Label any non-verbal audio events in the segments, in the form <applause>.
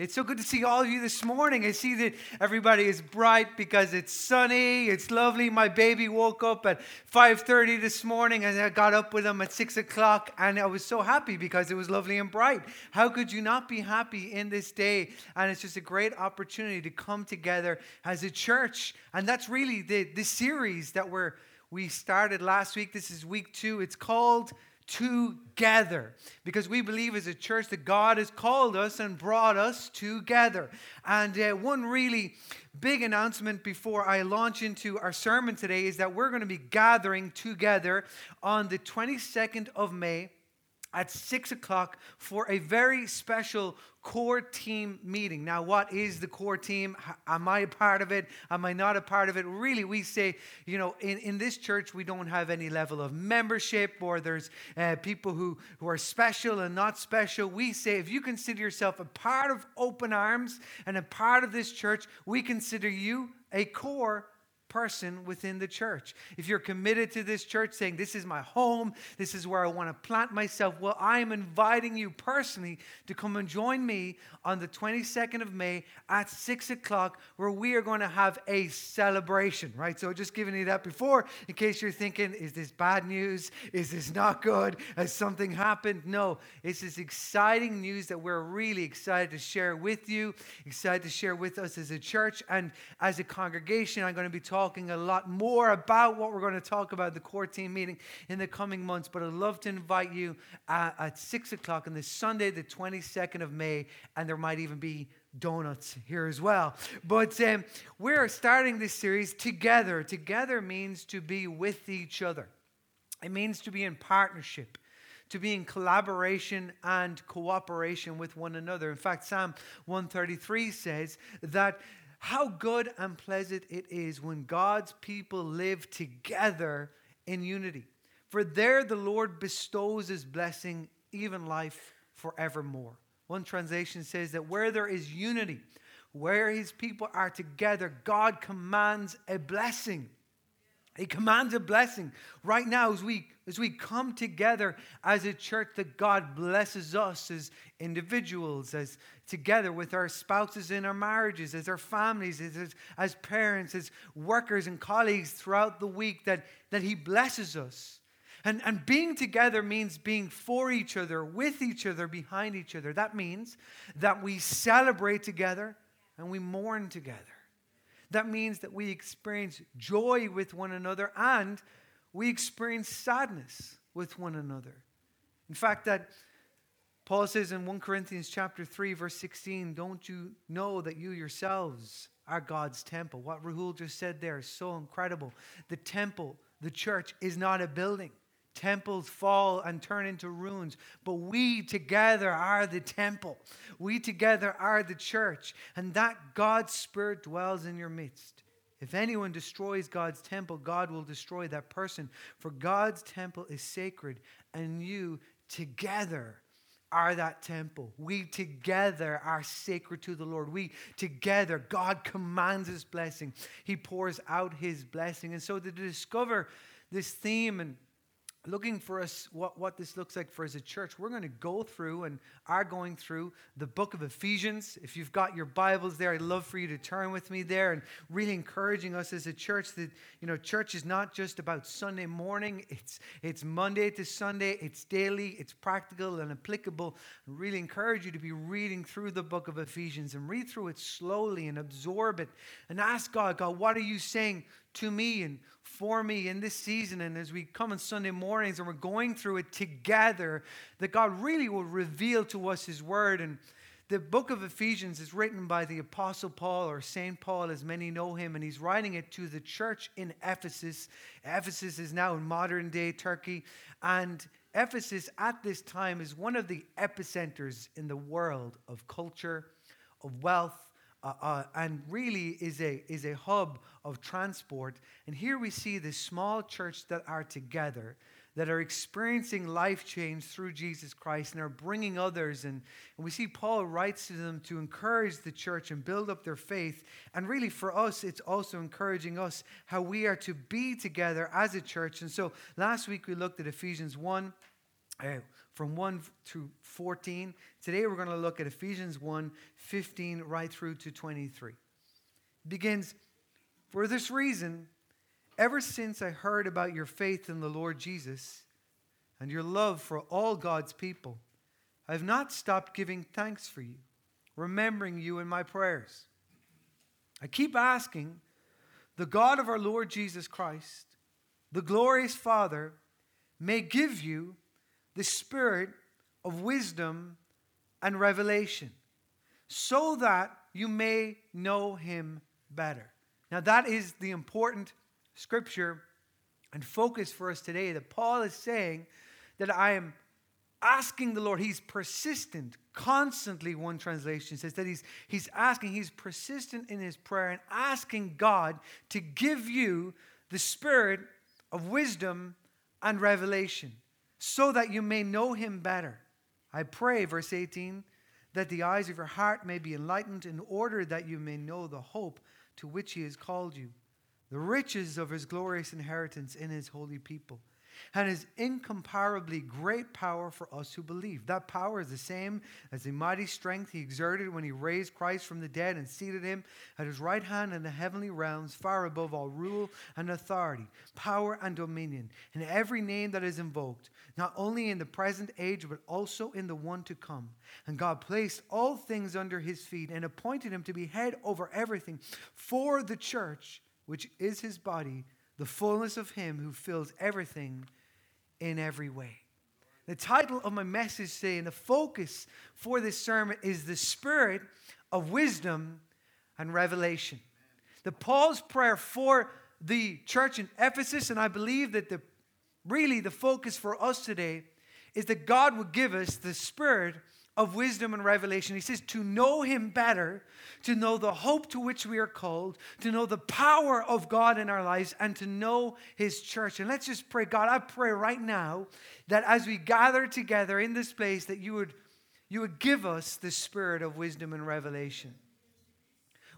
It's so good to see all of you this morning. I see that everybody is bright because it's sunny. It's lovely. My baby woke up at 5:30 this morning, and I got up with him at six o'clock, and I was so happy because it was lovely and bright. How could you not be happy in this day? And it's just a great opportunity to come together as a church, and that's really the the series that we're we started last week. This is week two. It's called together because we believe as a church that God has called us and brought us together. And uh, one really big announcement before I launch into our sermon today is that we're going to be gathering together on the 22nd of May at six o'clock for a very special core team meeting. Now, what is the core team? Am I a part of it? Am I not a part of it? Really, we say, you know, in, in this church, we don't have any level of membership or there's uh, people who, who are special and not special. We say, if you consider yourself a part of Open Arms and a part of this church, we consider you a core person within the church. If you're committed to this church, saying, This is my home, this is where I want to plant myself, well, I am inviting you personally to come and join me on the 22nd of May at 6 o'clock, where we are going to have a celebration, right? So, just giving you that before, in case you're thinking, Is this bad news? Is this not good? Has something happened? No, it's this exciting news that we're really excited to share with you, excited to share with us as a church and as a congregation. I'm going to be talking talking a lot more about what we're going to talk about the core team meeting in the coming months. But I'd love to invite you uh, at 6 o'clock on this Sunday, the 22nd of May, and there might even be donuts here as well. But um, we're starting this series together. Together means to be with each other, it means to be in partnership to be in collaboration and cooperation with one another. In fact, Psalm 133 says that how good and pleasant it is when God's people live together in unity. For there the Lord bestows his blessing, even life forevermore. One translation says that where there is unity, where his people are together, God commands a blessing. He commands a blessing right now as we as we come together as a church that God blesses us as individuals, as together with our spouses in our marriages, as our families, as, as parents, as workers and colleagues throughout the week, that, that He blesses us. And, and being together means being for each other, with each other, behind each other. That means that we celebrate together and we mourn together. That means that we experience joy with one another and we experience sadness with one another. In fact, that Paul says in 1 Corinthians chapter 3, verse 16, don't you know that you yourselves are God's temple? What Rahul just said there is so incredible. The temple, the church, is not a building. Temples fall and turn into ruins, but we together are the temple. We together are the church, and that God's Spirit dwells in your midst. If anyone destroys God's temple, God will destroy that person. For God's temple is sacred, and you together are that temple. We together are sacred to the Lord. We together, God commands his blessing. He pours out his blessing. And so to discover this theme and looking for us what, what this looks like for as a church we're going to go through and are going through the book of ephesians. If you've got your bibles there i'd love for you to turn with me there and really encouraging us as a church that you know church is not just about sunday morning. It's it's monday to sunday. It's daily. It's practical and applicable. I really encourage you to be reading through the book of ephesians and read through it slowly and absorb it and ask god god what are you saying to me? And for me in this season. And as we come on Sunday mornings and we're going through it together, that God really will reveal to us His Word. And the book of Ephesians is written by the Apostle Paul, or St. Paul, as many know him, and he's writing it to the church in Ephesus. Ephesus is now in modern day Turkey. And Ephesus at this time is one of the epicenters in the world of culture, of wealth, uh, uh, and really is a, is a hub of transport. And here we see this small church that are together, that are experiencing life change through Jesus Christ and are bringing others. And, and we see Paul writes to them to encourage the church and build up their faith. And really, for us, it's also encouraging us how we are to be together as a church. And so last week we looked at Ephesians 1. Uh, from 1 to 14. Today we're going to look at Ephesians 1 15 right through to 23. It begins, For this reason, ever since I heard about your faith in the Lord Jesus and your love for all God's people, I have not stopped giving thanks for you, remembering you in my prayers. I keep asking the God of our Lord Jesus Christ, the glorious Father, may give you the spirit of wisdom and revelation so that you may know him better. Now, that is the important scripture and focus for us today that Paul is saying that I am asking the Lord. He's persistent, constantly, one translation says that he's, he's asking, he's persistent in his prayer and asking God to give you the spirit of wisdom and revelation so that you may know him better. I pray, verse 18, that the eyes of your heart may be enlightened in order that you may know the hope to which he has called you, the riches of his glorious inheritance in his holy people and his incomparably great power for us who believe. That power is the same as the mighty strength he exerted when he raised Christ from the dead and seated him at his right hand in the heavenly realms, far above all rule and authority, power and dominion, and every name that is invoked, not only in the present age, but also in the one to come. And God placed all things under his feet and appointed him to be head over everything for the church, which is his body the fullness of Him who fills everything in every way. The title of my message today and the focus for this sermon is the spirit of wisdom and revelation. The Paul's prayer for the church in Ephesus, and I believe that the really the focus for us today is that God would give us the spirit of wisdom and revelation. He says, to know Him better, to know the hope to which we are called, to know the power of God in our lives, and to know His church. And let's just pray, God, I pray right now that as we gather together in this place, that you would, you would give us the spirit of wisdom and revelation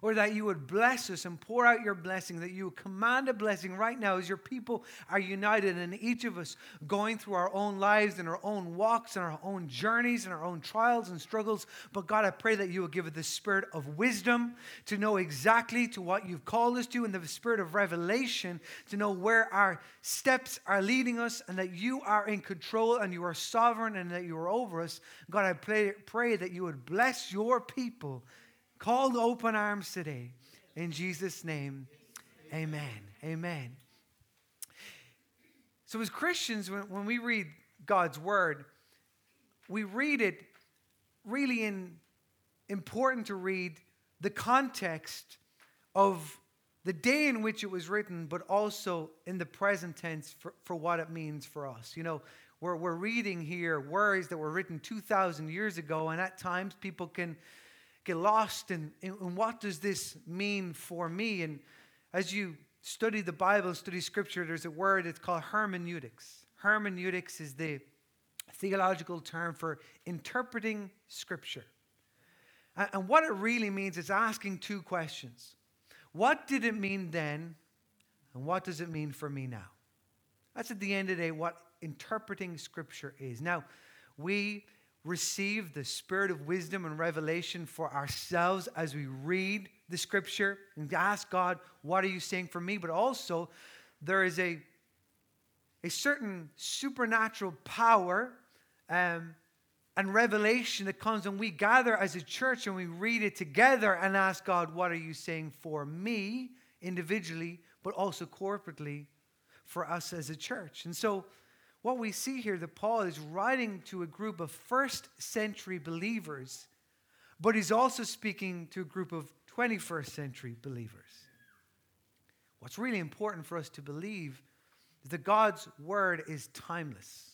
or that you would bless us and pour out your blessing, that you would command a blessing right now as your people are united and each of us going through our own lives and our own walks and our own journeys and our own trials and struggles. But God, I pray that you will give us the spirit of wisdom to know exactly to what you've called us to and the spirit of revelation to know where our steps are leading us and that you are in control and you are sovereign and that you are over us. God, I pray, pray that you would bless your people called open arms today. In Jesus' name, amen. Amen. So, as Christians, when, when we read God's word, we read it really in important to read the context of the day in which it was written, but also in the present tense for, for what it means for us. You know, we're, we're reading here words that were written 2,000 years ago, and at times people can get lost in, in, in what does this mean for me. And as you study the Bible, study Scripture, there's a word, it's called hermeneutics. Hermeneutics is the theological term for interpreting Scripture. And, and what it really means is asking two questions What did it mean then, and what does it mean for me now? That's at the end of the day what interpreting Scripture is. Now, we receive the spirit of wisdom and revelation for ourselves as we read the scripture and ask God, what are you saying for me? But also, there is a, a certain supernatural power um, and revelation that comes when we gather as a church and we read it together and ask God, what are you saying for me individually, but also corporately for us as a church? And so, what we see here that Paul is writing to a group of first century believers, but he's also speaking to a group of 21st century believers. What's really important for us to believe is that God's word is timeless.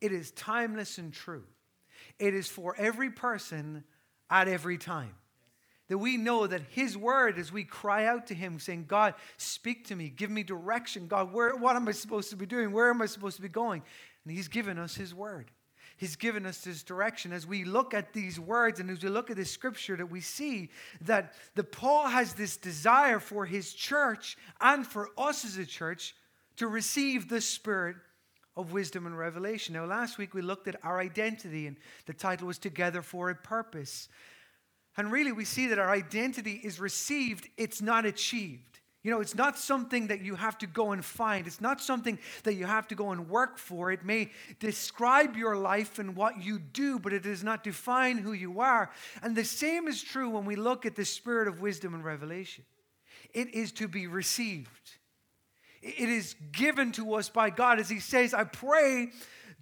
It is timeless and true. It is for every person at every time. That we know that His word, as we cry out to Him, saying, God, speak to me, give me direction. God, where, what am I supposed to be doing? Where am I supposed to be going? And He's given us His word. He's given us this direction. As we look at these words and as we look at this scripture, that we see that the Paul has this desire for his church and for us as a church to receive the spirit of wisdom and revelation. Now, last week we looked at our identity, and the title was Together for a Purpose. And really, we see that our identity is received, it's not achieved. You know, it's not something that you have to go and find. It's not something that you have to go and work for. It may describe your life and what you do, but it does not define who you are. And the same is true when we look at the spirit of wisdom and revelation. It is to be received, it is given to us by God. As He says, I pray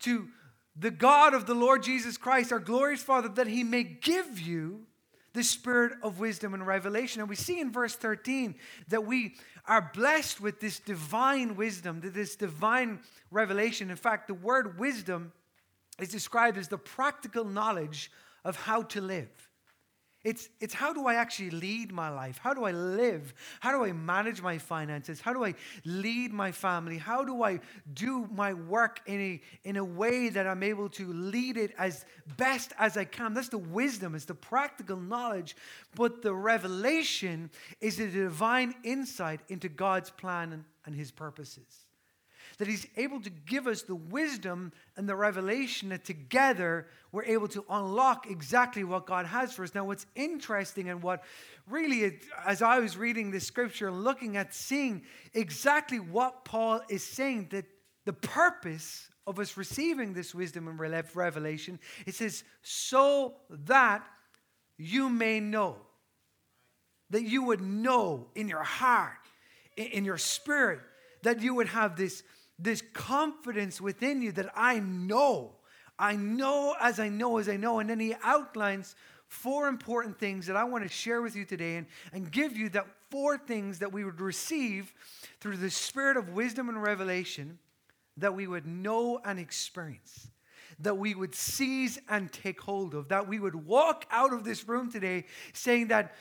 to the God of the Lord Jesus Christ, our glorious Father, that He may give you the spirit of wisdom and revelation. And we see in verse 13 that we are blessed with this divine wisdom, this divine revelation. In fact, the word wisdom is described as the practical knowledge of how to live. It's, it's how do I actually lead my life? How do I live? How do I manage my finances? How do I lead my family? How do I do my work in a, in a way that I'm able to lead it as best as I can? That's the wisdom, it's the practical knowledge. But the revelation is a divine insight into God's plan and, and his purposes that He's able to give us the wisdom and the revelation that together we're able to unlock exactly what God has for us. Now, what's interesting and what really, as I was reading this scripture and looking at seeing exactly what Paul is saying, that the purpose of us receiving this wisdom and revelation, it says, so that you may know. That you would know in your heart, in your spirit, that you would have this this confidence within you that I know. I know as I know as I know. And then he outlines four important things that I want to share with you today and, and give you that four things that we would receive through the spirit of wisdom and revelation that we would know and experience, that we would seize and take hold of, that we would walk out of this room today saying that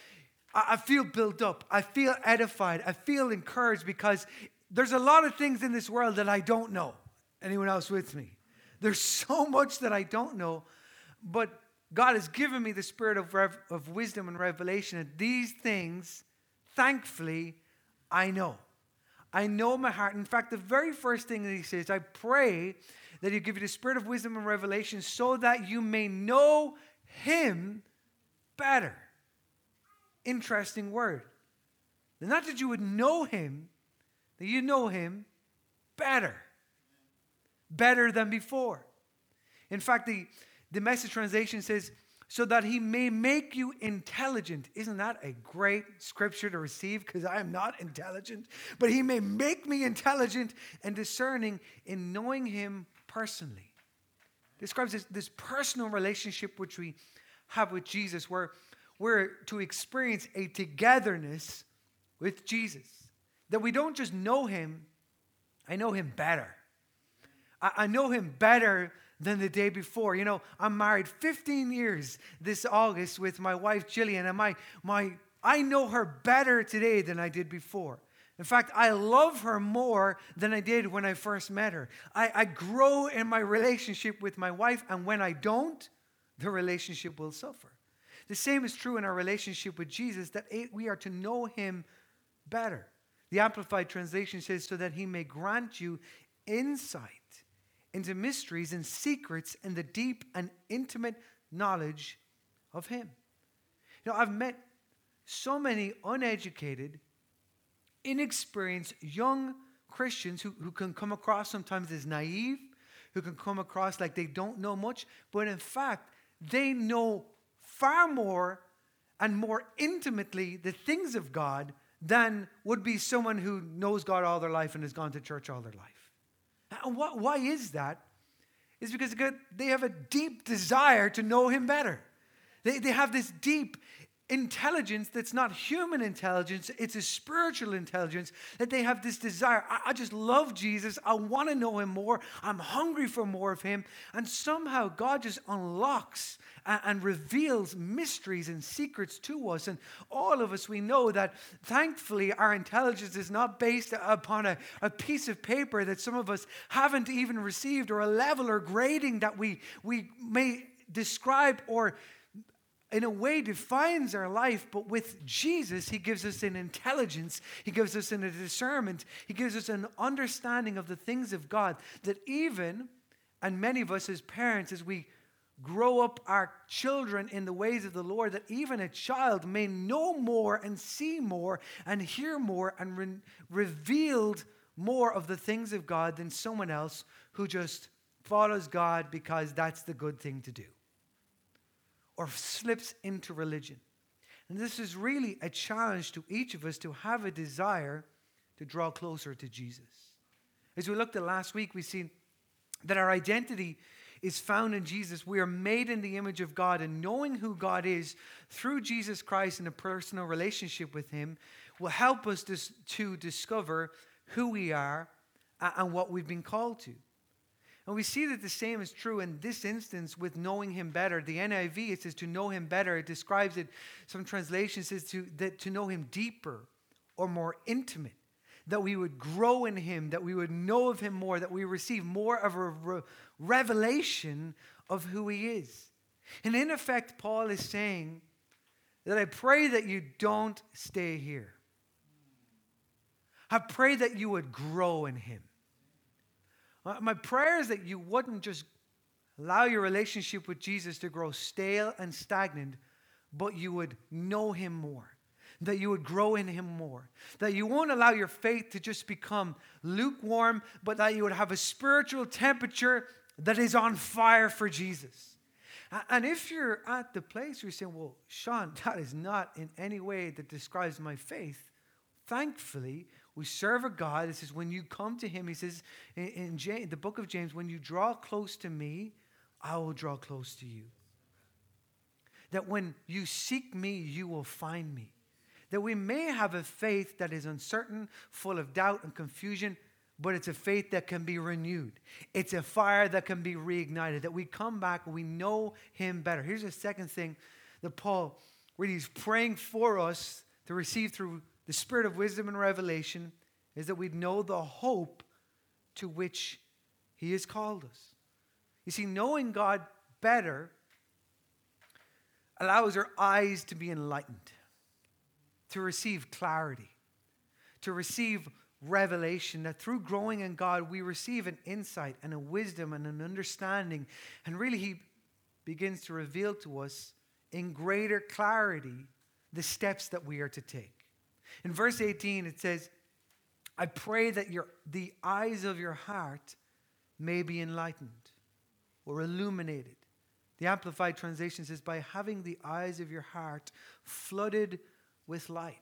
I feel built up, I feel edified, I feel encouraged because there's a lot of things in this world that I don't know. Anyone else with me? There's <laughs> so much that I don't know, but God has given me the spirit of, rev- of wisdom and revelation. And these things, thankfully, I know. I know my heart. In fact, the very first thing that he says, I pray that he give you the spirit of wisdom and revelation so that you may know him better. Interesting word. Not that you would know him, that you know him better, better than before. In fact, the, the message translation says, so that he may make you intelligent. Isn't that a great scripture to receive? Because I am not intelligent, but he may make me intelligent and discerning in knowing him personally. Describes this, this personal relationship which we have with Jesus, where we're to experience a togetherness with Jesus. That we don't just know him, I know him better. I, I know him better than the day before. You know, I'm married 15 years this August with my wife Jillian, and my, my, I know her better today than I did before. In fact, I love her more than I did when I first met her. I, I grow in my relationship with my wife, and when I don't, the relationship will suffer. The same is true in our relationship with Jesus, that we are to know him better. The Amplified Translation says, so that he may grant you insight into mysteries and secrets and the deep and intimate knowledge of him. You know, I've met so many uneducated, inexperienced young Christians who, who can come across sometimes as naive, who can come across like they don't know much, but in fact, they know far more and more intimately the things of God than would be someone who knows God all their life and has gone to church all their life. And what, why is that? Is because they have a deep desire to know Him better. They, they have this deep intelligence that's not human intelligence, it's a spiritual intelligence that they have this desire. I, I just love Jesus. I want to know him more. I'm hungry for more of him. And somehow God just unlocks and, and reveals mysteries and secrets to us. And all of us, we know that thankfully our intelligence is not based upon a, a piece of paper that some of us haven't even received or a level or grading that we, we may describe or in a way defines our life, but with Jesus, He gives us an intelligence, He gives us an, a discernment, He gives us an understanding of the things of God that even, and many of us as parents, as we grow up our children in the ways of the Lord, that even a child may know more and see more and hear more and re- revealed more of the things of God than someone else who just follows God because that's the good thing to do or slips into religion. And this is really a challenge to each of us to have a desire to draw closer to Jesus. As we looked at last week, we see that our identity is found in Jesus. We are made in the image of God, and knowing who God is through Jesus Christ in a personal relationship with Him will help us to discover who we are and what we've been called to. And we see that the same is true in this instance with knowing him better. The NIV, it says to know him better. It describes it, some translations says to, that to know him deeper or more intimate. That we would grow in him, that we would know of him more, that we receive more of a re- revelation of who he is. And in effect, Paul is saying that I pray that you don't stay here. I pray that you would grow in him. Uh, my prayer is that you wouldn't just allow your relationship with Jesus to grow stale and stagnant, but you would know him more. That you would grow in him more. That you won't allow your faith to just become lukewarm, but that you would have a spiritual temperature that is on fire for Jesus. And if you're at the place where you're saying, well, Sean, <laughs> that is not in any way that describes my faith, thankfully, we serve a God. It says, when you come to him, he says in, in James, the book of James, when you draw close to me, I will draw close to you. That when you seek me, you will find me. That we may have a faith that is uncertain, full of doubt and confusion, but it's a faith that can be renewed. It's a fire that can be reignited. That we come back we know him better. Here's the second thing that Paul, where he's praying for us to receive through the spirit of wisdom and revelation is that we know the hope to which He has called us. You see, knowing God better allows our eyes to be enlightened, to receive clarity, to receive revelation. That through growing in God, we receive an insight and a wisdom and an understanding. And really, He begins to reveal to us in greater clarity the steps that we are to take. In verse 18, it says, I pray that your, the eyes of your heart may be enlightened or illuminated. The Amplified Translation says, by having the eyes of your heart flooded with light.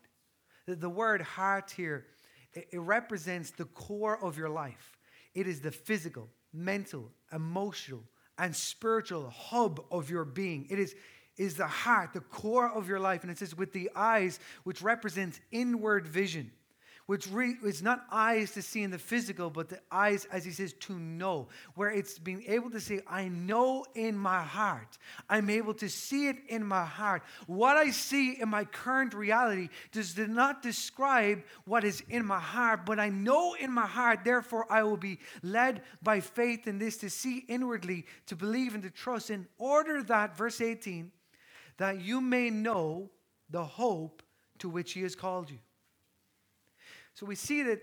The, word heart here, it represents the core of your life. It is the physical, mental, emotional, and spiritual hub of your being. It is, is the heart, the core of your life. And it says, with the eyes, which represents inward vision, which re- is not eyes to see in the physical, but the eyes, as he says, to know, where it's being able to say, I know in my heart. I'm able to see it in my heart. What I see in my current reality does not describe what is in my heart, but I know in my heart, therefore I will be led by faith in this to see inwardly, to believe and to trust, in order that, verse 18, that you may know the hope to which he has called you. So we see that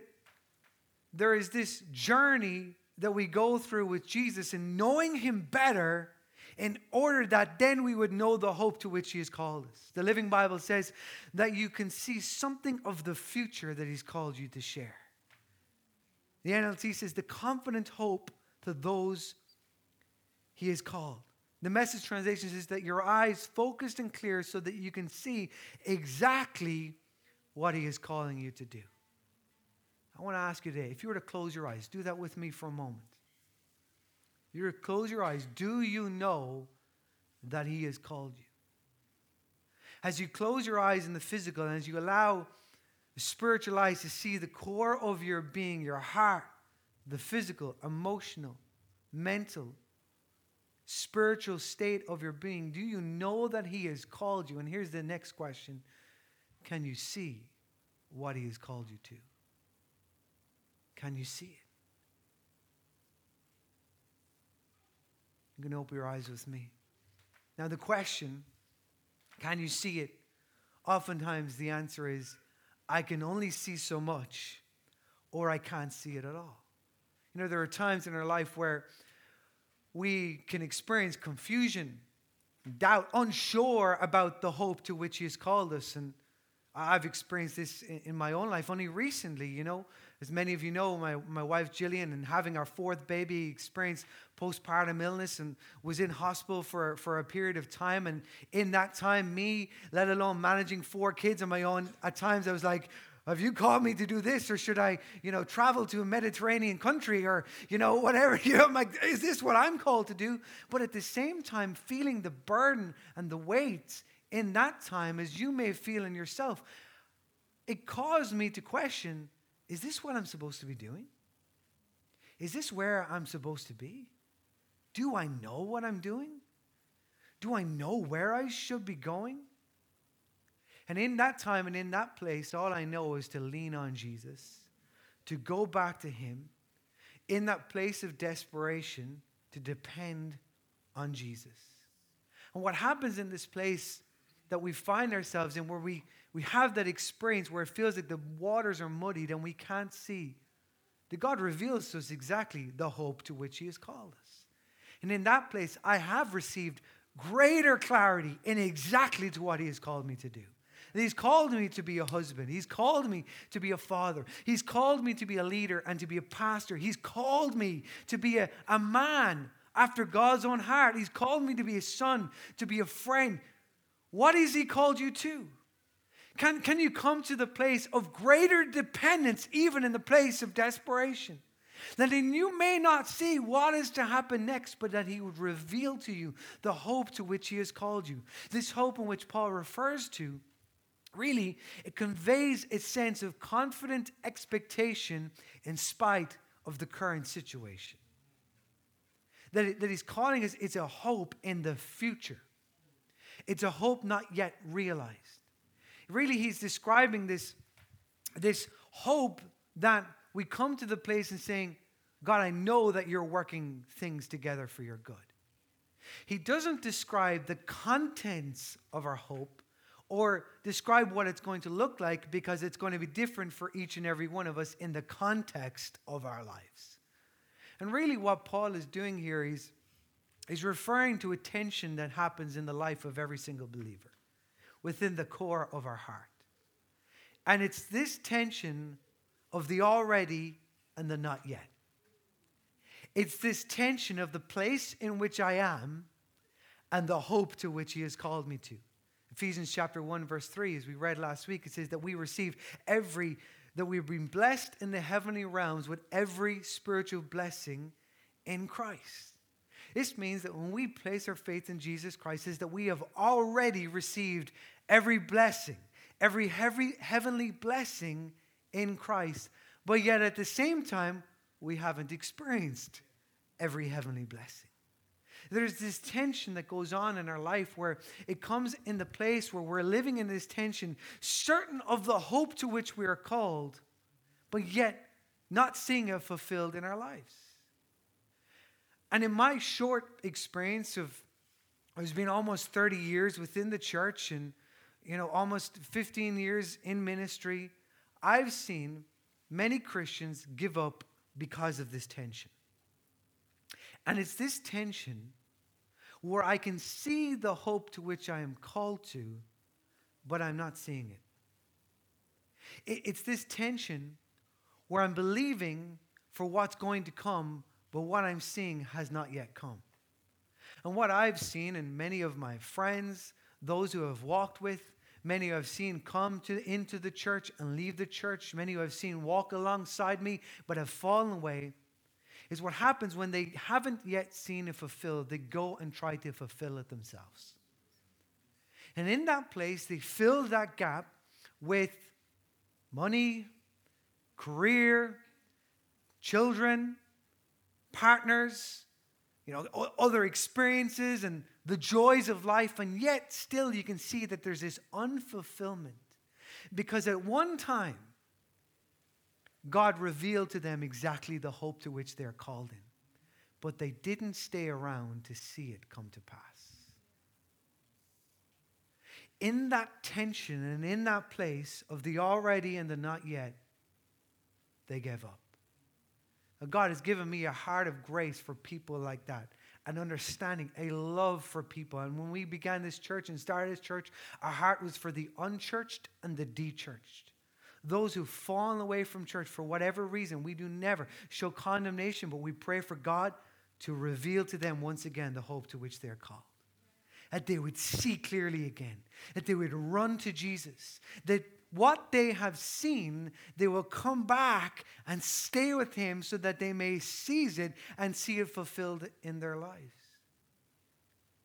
there is this journey that we go through with Jesus and knowing him better in order that then we would know the hope to which he has called us. The Living Bible says that you can see something of the future that he's called you to share. The NLT says the confident hope to those he has called. The message translation says that your eyes focused and clear so that you can see exactly what he is calling you to do. I want to ask you today if you were to close your eyes, do that with me for a moment. If you were to close your eyes, do you know that he has called you? As you close your eyes in the physical and as you allow the spiritual eyes to see the core of your being, your heart, the physical, emotional, mental, spiritual state of your being, do you know that He has called you? And here's the next question Can you see what He has called you to? Can you see it? You're going to open your eyes with me. Now, the question Can you see it? Oftentimes the answer is, I can only see so much, or I can't see it at all. You know, there are times in our life where we can experience confusion, doubt, unsure about the hope to which He has called us. And I've experienced this in my own life only recently, you know. As many of you know, my, my wife Jillian and having our fourth baby experienced postpartum illness and was in hospital for, for a period of time. And in that time, me, let alone managing four kids on my own, at times I was like, have you called me to do this or should I, you know, travel to a Mediterranean country or, you know, whatever? <laughs> You know, I'm like, is this what I'm called to do? But at the same time, feeling the burden and the weight in that time, as you may feel in yourself, it caused me to question is this what I'm supposed to be doing? Is this where I'm supposed to be? Do I know what I'm doing? Do I know where I should be going? And in that time and in that place, all I know is to lean on Jesus, to go back to Him, in that place of desperation, to depend on Jesus. And what happens in this place that we find ourselves in, where we, we have that experience where it feels like the waters are muddied and we can't see, that God reveals to us exactly the hope to which He has called us. And in that place, I have received greater clarity in exactly to what He has called me to do. He's called me to be a husband. He's called me to be a father. He's called me to be a leader and to be a pastor. He's called me to be a, a man after God's own heart. He's called me to be a son, to be a friend. What has He called you to? Can, can you come to the place of greater dependence, even in the place of desperation? That you may not see what is to happen next, but that He would reveal to you the hope to which He has called you. This hope in which Paul refers to really, it conveys a sense of confident expectation in spite of the current situation. That, it, that he's calling us, it's a hope in the future. It's a hope not yet realized. Really, he's describing this, this hope that we come to the place and saying, God, I know that you're working things together for your good. He doesn't describe the contents of our hope, or describe what it's going to look like because it's going to be different for each and every one of us in the context of our lives. And really, what Paul is doing here is he's referring to a tension that happens in the life of every single believer within the core of our heart. And it's this tension of the already and the not yet. It's this tension of the place in which I am and the hope to which he has called me to. Ephesians chapter 1, verse 3, as we read last week, it says that we receive every, that we've been blessed in the heavenly realms with every spiritual blessing in Christ. This means that when we place our faith in Jesus Christ, is that we have already received every blessing, every heavy, heavenly blessing in Christ. But yet at the same time, we haven't experienced every heavenly blessing. There's this tension that goes on in our life where it comes in the place where we're living in this tension, certain of the hope to which we are called, but yet not seeing it fulfilled in our lives. And in my short experience of, it's been almost 30 years within the church and, you know, almost 15 years in ministry, I've seen many Christians give up because of this tension. And it's this tension where I can see the hope to which I am called to, but I'm not seeing it. It's this tension where I'm believing for what's going to come, but what I'm seeing has not yet come. And what I've seen, and many of my friends, those who have walked with, many who I've seen come to, into the church and leave the church, many who I've seen walk alongside me but have fallen away, is what happens when they haven't yet seen it fulfilled, they go and try to fulfill it themselves. And in that place, they fill that gap with money, career, children, partners, you know, other experiences and the joys of life, and yet still you can see that there's this unfulfillment. Because at one time, God revealed to them exactly the hope to which they're called in. But they didn't stay around to see it come to pass. in that tension and in that place of the already and the not yet, they gave up. Now, God has given me a heart of grace for people like that, an understanding, a love for people. And when we began this church and started this church, our heart was for the unchurched and the dechurched. Those who've fallen away from church for whatever reason, we do never show condemnation, but we pray for God to reveal to them once again the hope to which they're called that they would see clearly again, that they would run to Jesus, that what they have seen, they will come back and stay with Him so that they may seize it and see it fulfilled in their lives.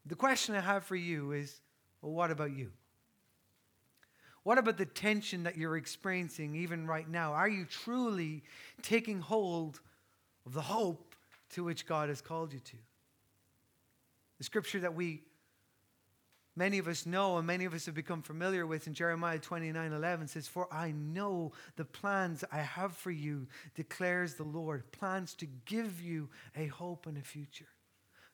The question I have for you is well, what about you? What about the tension that you're experiencing even right now? Are you truly taking hold of the hope to which God has called you to? The scripture that we many of us know and many of us have become familiar with in Jeremiah 29 11 says, For I know the plans I have for you, declares the Lord, plans to give you a hope and a future.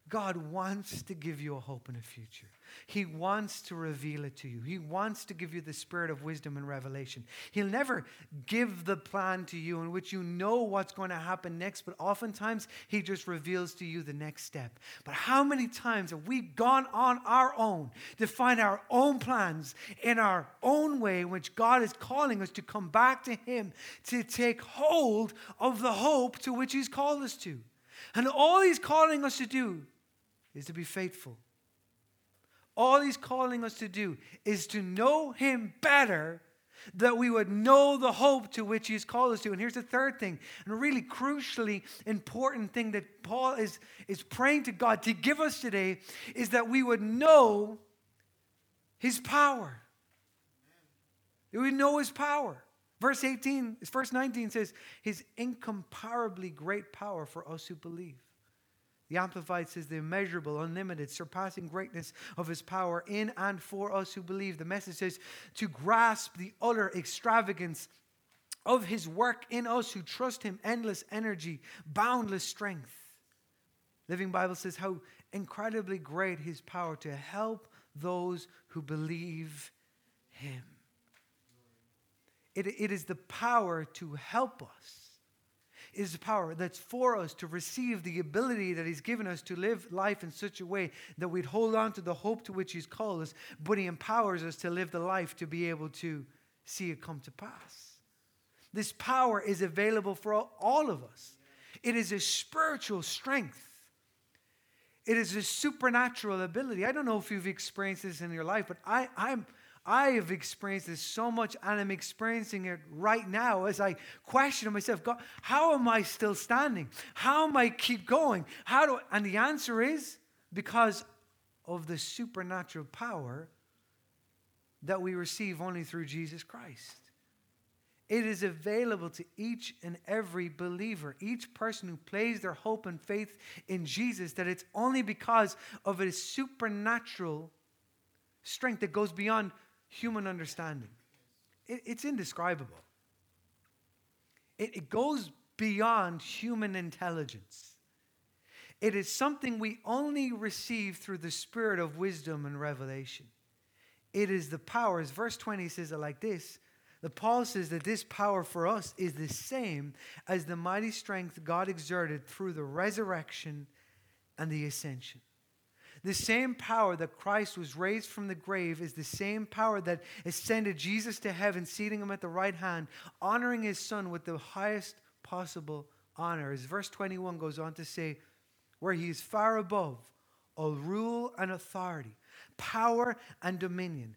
God wants to give you a hope and a future. He wants to reveal it to you. He wants to give you the spirit of wisdom and revelation. He'll never give the plan to you in which you know what's going to happen next, but oftentimes He just reveals to you the next step. But how many times have we gone on our own to find our own plans in our own way, in which God is calling us to come back to Him, to take hold of the hope to which He's called us to? And all He's calling us to do is to be faithful. All he's calling us to do is to know him better, that we would know the hope to which he's called us to. And here's the third thing, and a really crucially important thing that Paul is, is praying to God to give us today is that we would know his power. That we know his power. Verse 18, verse 19 says, His incomparably great power for us who believe. The Amplified says the immeasurable, unlimited, surpassing greatness of his power in and for us who believe. The message says to grasp the utter extravagance of his work in us who trust him, endless energy, boundless strength. Living Bible says how incredibly great his power to help those who believe him. It, it is the power to help us is the power that's for us to receive the ability that He's given us to live life in such a way that we'd hold on to the hope to which He's called us, but He empowers us to live the life to be able to see it come to pass. This power is available for all of us. It is a spiritual strength. It is a supernatural ability. I don't know if you've experienced this in your life, but I, I'm, I have experienced this so much, and I'm experiencing it right now as I question myself God, how am I still standing? How am I keep going? How do I? and the answer is because of the supernatural power that we receive only through Jesus Christ. It is available to each and every believer, each person who places their hope and faith in Jesus, that it's only because of a supernatural strength that goes beyond human understanding. It, it's indescribable. It, it goes beyond human intelligence. It is something we only receive through the spirit of wisdom and revelation. It is the power, as verse 20 says it like this. The Paul says that this power for us is the same as the mighty strength God exerted through the resurrection and the ascension. The same power that Christ was raised from the grave is the same power that ascended Jesus to heaven, seating him at the right hand, honoring his son with the highest possible honor. As verse 21 goes on to say, where he is far above all rule and authority, power and dominion,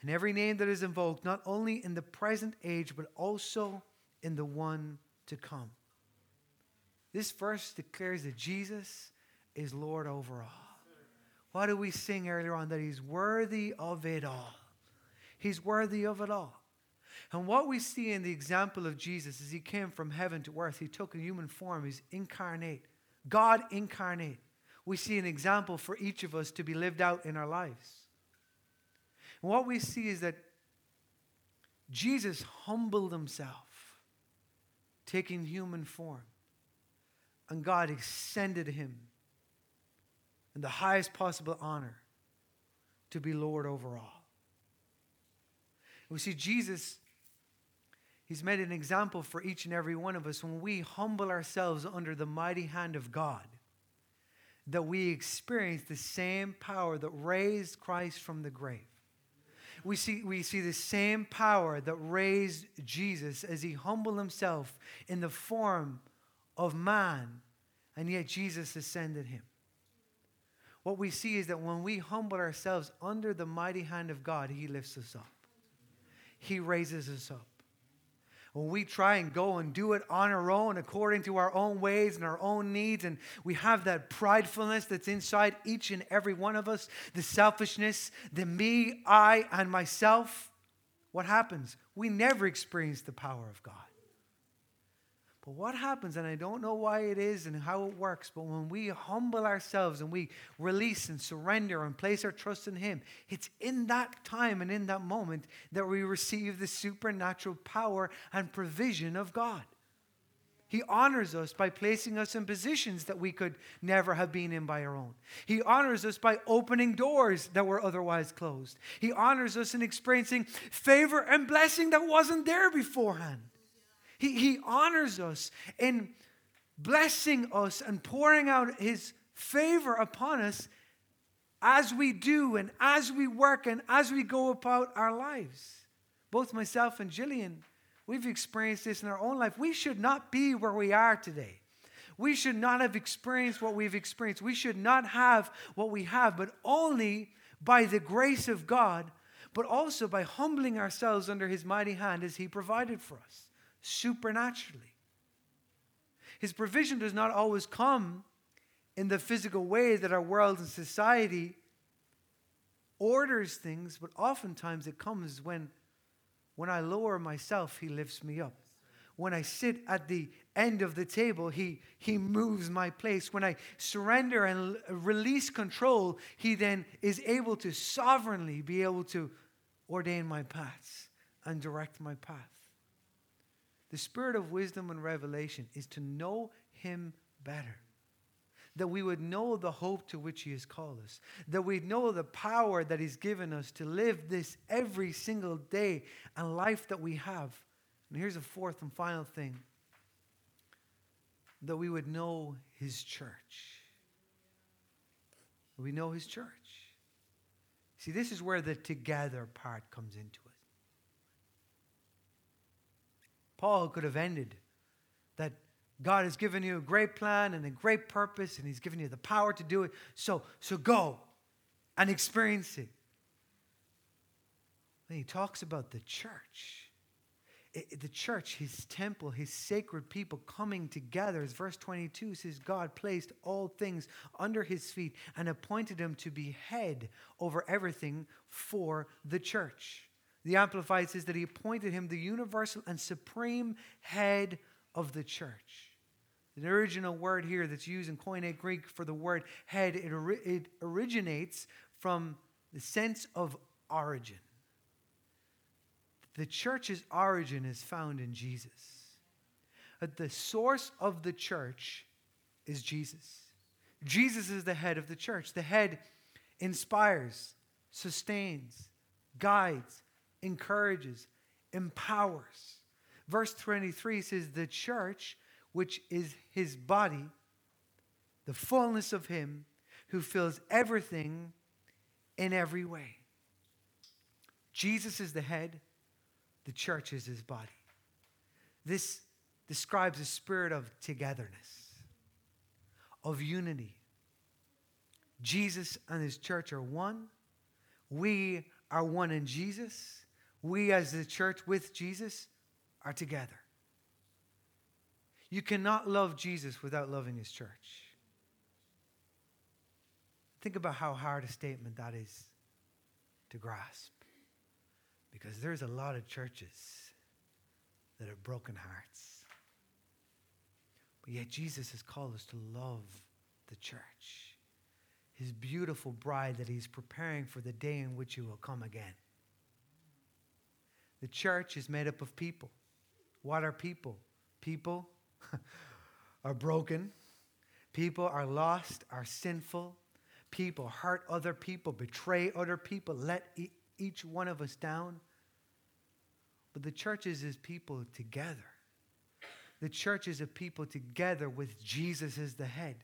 and every name that is invoked, not only in the present age, but also in the one to come. This verse declares that Jesus is Lord over all. What did we sing earlier on? That he's worthy of it all. He's worthy of it all. And what we see in the example of Jesus is he came from heaven to earth. He took a human form. He's incarnate. God incarnate. We see an example for each of us to be lived out in our lives. And what we see is that Jesus humbled himself, taking human form. And God extended him and the highest possible honor to be Lord over all. We see Jesus, He's made an example for each and every one of us when we humble ourselves under the mighty hand of God, that we experience the same power that raised Christ from the grave. We see, we see the same power that raised Jesus as he humbled himself in the form of man, and yet Jesus ascended him. What we see is that when we humble ourselves under the mighty hand of God, he lifts us up. He raises us up. When we try and go and do it on our own, according to our own ways and our own needs, and we have that pridefulness that's inside each and every one of us, the selfishness, the me, I, and myself, what happens? We never experience the power of God. But what happens, and I don't know why it is and how it works, but when we humble ourselves and we release and surrender and place our trust in Him, it's in that time and in that moment that we receive the supernatural power and provision of God. He honors us by placing us in positions that we could never have been in by our own. He honors us by opening doors that were otherwise closed. He honors us in experiencing favor and blessing that wasn't there beforehand. He, he honors us in blessing us and pouring out His favor upon us as we do and as we work and as we go about our lives. Both myself and Jillian, we've experienced this in our own life. We should not be where we are today. We should not have experienced what we've experienced. We should not have what we have, but only by the grace of God, but also by humbling ourselves under His mighty hand as He provided for us supernaturally. His provision does not always come in the physical way that our world and society orders things, but oftentimes it comes when, when I lower myself, He lifts me up. When I sit at the end of the table, he, he moves my place. When I surrender and release control, He then is able to sovereignly be able to ordain my paths and direct my path. The spirit of wisdom and revelation is to know Him better. That we would know the hope to which He has called us. That we know the power that He's given us to live this every single day and life that we have. And here's a fourth and final thing that we would know His church. We know His church. See, this is where the together part comes into it. Paul could have ended that God has given you a great plan and a great purpose, and He's given you the power to do it. So, so go and experience it. He talks about the church. It, the church, his temple, his sacred people coming together. As verse 22 says, God placed all things under his feet and appointed him to be head over everything for the church. The Amplified says that he appointed him the universal and supreme head of the church. The original word here that's used in Koine Greek for the word head, it, it originates from the sense of origin. The church's origin is found in Jesus. The source of the church is Jesus. Jesus is the head of the church. The head inspires, sustains, guides, encourages, empowers. Verse 23 says, The church, which is his body, the fullness of him who fills everything in every way. Jesus is the head, the church is his body. This describes a spirit of togetherness, of unity. Jesus and his church are one. We are one in Jesus we as the church with Jesus are together. You cannot love Jesus without loving his church. Think about how hard a statement that is to grasp. Because there's a lot of churches that have broken hearts. But yet Jesus has called us to love the church, his beautiful bride that he's preparing for the day in which he will come again. The church is made up of people. What are people? People <laughs> are broken. People are lost, are sinful. People hurt other people, betray other people, let e- each one of us down. But the church is his people together. The church is a people together with Jesus as the head.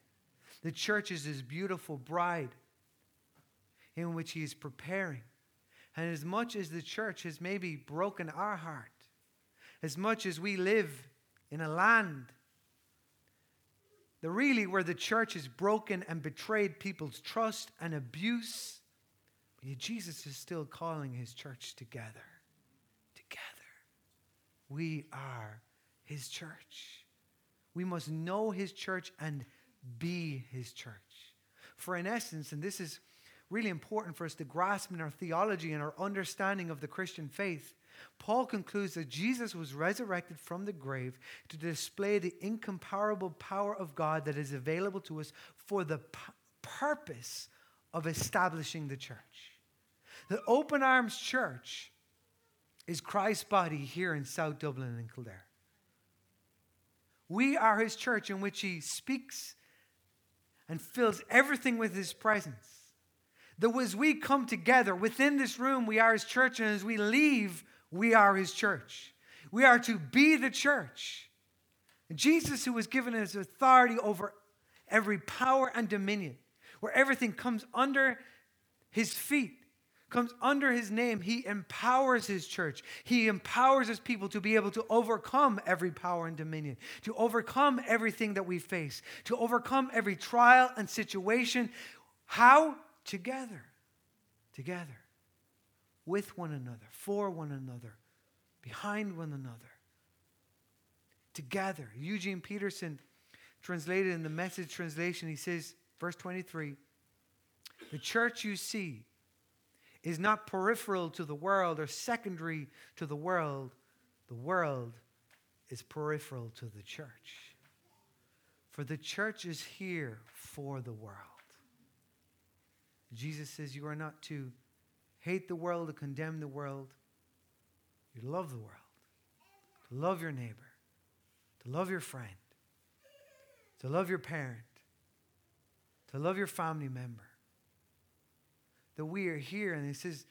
The church is his beautiful bride in which he is preparing. And as much as the church has maybe broken our heart, as much as we live in a land the really where the church has broken and betrayed people's trust and abuse, Jesus is still calling his church together. Together. We are his church. We must know his church and be his church. For, in essence, and this is really important for us to grasp in our theology and our understanding of the Christian faith, Paul concludes that Jesus was resurrected from the grave to display the incomparable power of God that is available to us for the p- purpose of establishing the church. The Open Arms Church is Christ's body here in South Dublin and Kildare. We are his church in which he speaks and fills everything with his presence. That as we come together within this room, we are his church, and as we leave, we are his church. We are to be the church. And Jesus, who was given his authority over every power and dominion, where everything comes under his feet, comes under his name, he empowers his church. He empowers his people to be able to overcome every power and dominion, to overcome everything that we face, to overcome every trial and situation. How? Together. Together with one another, for one another, behind one another, together. Eugene Peterson translated in the message translation, he says, verse 23 The church you see is not peripheral to the world or secondary to the world. The world is peripheral to the church. For the church is here for the world. Jesus says you are not to hate the world, to condemn the world. You love the world, to love your neighbor, to love your friend, to love your parent, to love your family member. That we are here, and it says,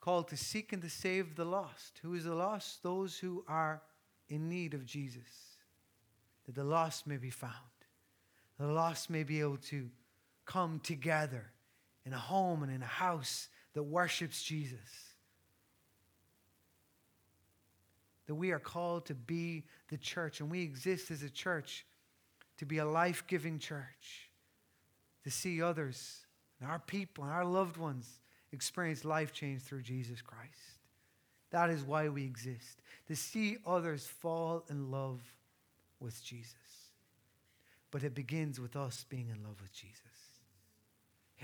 called to seek and to save the lost. Who is the lost? Those who are in need of Jesus. That the lost may be found. The lost may be able to come together in a home and in a house that worships Jesus. That we are called to be the church, and we exist as a church to be a life giving church, to see others and our people and our loved ones experience life change through Jesus Christ. That is why we exist, to see others fall in love with Jesus. But it begins with us being in love with Jesus.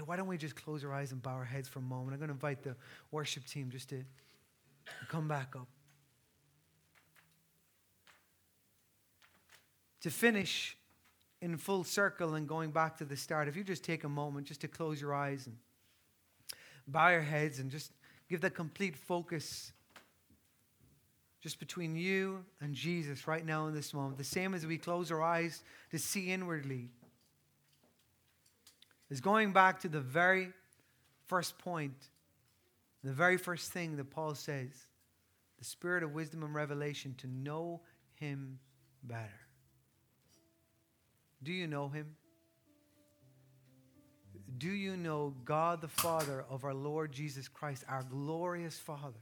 Hey, why don't we just close our eyes and bow our heads for a moment? I'm going to invite the worship team just to come back up. To finish in full circle and going back to the start, if you just take a moment just to close your eyes and bow your heads and just give that complete focus just between you and Jesus right now in this moment. The same as we close our eyes to see inwardly is going back to the very first point, the very first thing that Paul says the spirit of wisdom and revelation to know him better. Do you know him? Do you know God the Father of our Lord Jesus Christ, our glorious Father?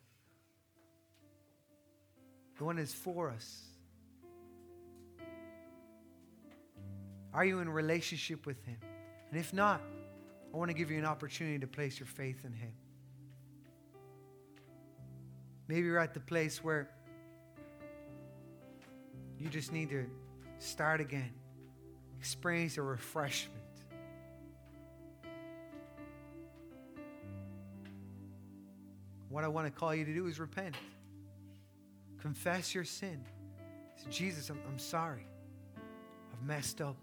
The one is for us. Are you in relationship with him? And if not, I want to give you an opportunity to place your faith in Him. Maybe you're at the place where you just need to start again, experience a refreshment. What I want to call you to do is repent. Confess your sin. Say, Jesus, I'm, I'm sorry. I've messed up.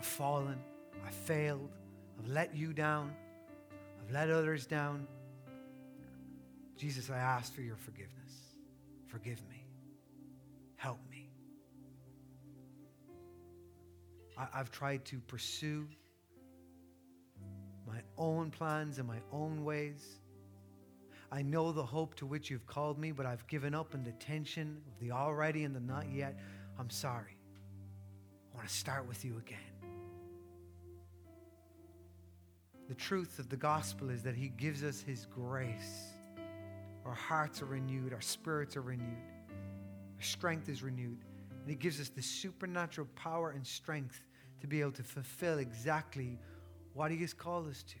I've fallen. I've failed. I've let you down. I've let others down. Jesus, I ask for your forgiveness. Forgive me. Help me. I, have tried to pursue my own plans and my own ways. I know the hope to which you've called me, but I've given up in the tension of the already and the not yet. I'm sorry. I want to start with you again. The truth of the gospel is that He gives us His grace. Our hearts are renewed, our spirits are renewed, our strength is renewed. And He gives us the supernatural power and strength to be able to fulfill exactly what He has called us to.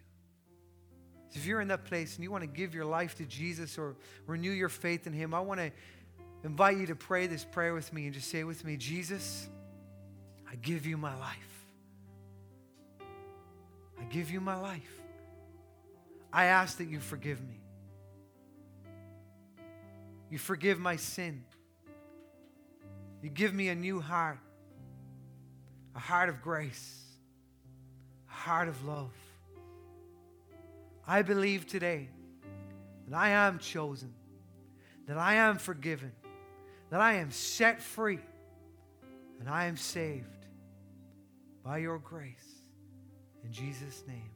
So if you're in that place and you want to give your life to Jesus or renew your faith in Him, I want to invite you to pray this prayer with me and just say with me, Jesus, I give you my life. Give you my life. I ask that you forgive me. You forgive my sin. You give me a new heart, a heart of grace, a heart of love. I believe today that I am chosen, that I am forgiven, that I am set free, and I am saved by your grace. In Jesus' name.